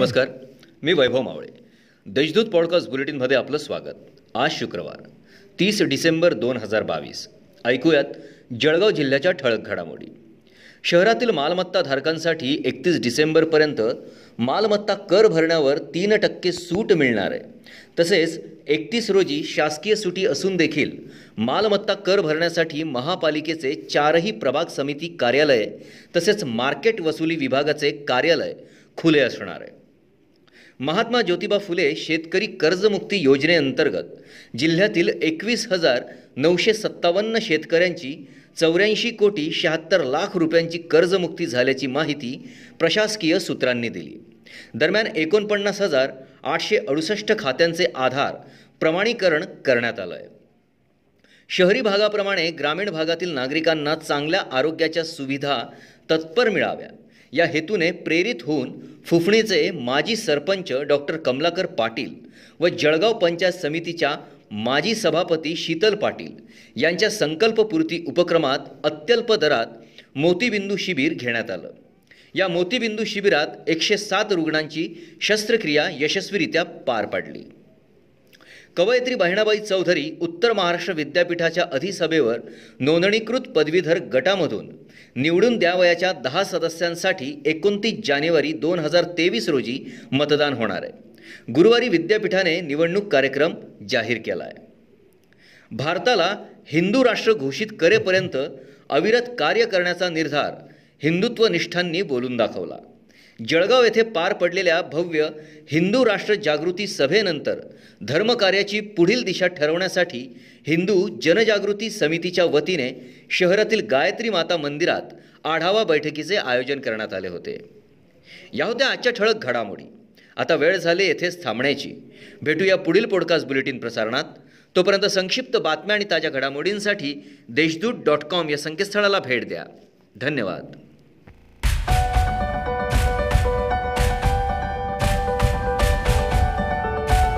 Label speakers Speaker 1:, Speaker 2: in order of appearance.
Speaker 1: नमस्कार. मी वैभव मावळे. देशदूत पॉडकास्ट बुलेटिनमध्ये आपलं स्वागत. आज शुक्रवार तीस डिसेंबर दोन हजार बावीस. ऐकूयात जळगाव जिल्ह्याच्या ठळक घडामोडी. शहरातील मालमत्ता धारकांसाठी एकतीस डिसेंबरपर्यंत मालमत्ता कर भरण्यावर तीन टक्के सूट मिळणार आहे. तसेच एकतीस रोजी शासकीय सुटी असून देखील मालमत्ता कर भरण्यासाठी महापालिकेचे चारही प्रभाग समिती कार्यालय तसेच मार्केट वसुली विभागाचे कार्यालय खुले असणार आहे. महात्मा ज्योतिबा फुले शेतकरी कर्जमुक्ती योजनेअंतर्गत जिल्ह्यातील एकवीस हजार नऊशे सत्तावन्न शेतकऱ्यांची चौऱ्याऐंशी कोटी शहात्तर लाख रुपयांची कर्जमुक्ती झाल्याची माहिती प्रशासकीय सूत्रांनी दिली. दरम्यान एकोणपन्नास हजार आठशे अडुसष्ट खात्यांचे आधार प्रमाणीकरण करण्यात आलं आहे शहरी भागाप्रमाणे ग्रामीण भागातील नागरिकांना चांगल्या आरोग्याच्या सुविधा तत्पर मिळाव्या या हेतूने प्रेरित होऊन फुफणीचे माजी सरपंच डॉक्टर कमलाकर पाटील व जळगाव पंचायत समितीच्या माजी सभापती शीतल पाटील यांच्या संकल्पपूर्ती उपक्रमात अत्यल्प दरात मोतीबिंदू शिबिर घेण्यात आलं. या मोतीबिंदू शिबिरात एकशे सात रुग्णांची शस्त्रक्रिया यशस्वीरित्या पार पाडली. कवयित्री बहिणाबाई चौधरी उत्तर महाराष्ट्र विद्यापीठाच्या अधिसभेवर नोंदणीकृत पदवीधर गटामधून निवडून द्यावयाच्या दहा सदस्यांसाठी एकोणतीस जानेवारी दोन हजार तेवीस रोजी मतदान होणार आहे. गुरुवारी विद्यापीठाने निवडणूक कार्यक्रम जाहीर केला आहे भारताला हिंदू राष्ट्र घोषित करेपर्यंत अविरत कार्य करण्याचा निर्धार हिंदुत्वनिष्ठांनी बोलून दाखवला. जळगाव येथे पार पडलेल्या भव्य हिंदू राष्ट्र जागृती सभेनंतर धर्मकार्याची पुढील दिशा ठरवण्यासाठी हिंदू जनजागृती समितीच्या वतीने शहरातील गायत्री माता मंदिरात आढावा बैठकीचे आयोजन करण्यात आले होते. या होत्या आजच्या ठळक घडामोडी. आता वेळ झाली येथेच थांबण्याची. भेटूया पुढील पॉडकास्ट बुलेटिन प्रसारणात. तोपर्यंत संक्षिप्त बातम्या आणि ताज्या घडामोडींसाठी देशदूत डॉट कॉम या संकेतस्थळाला भेट द्या. धन्यवाद.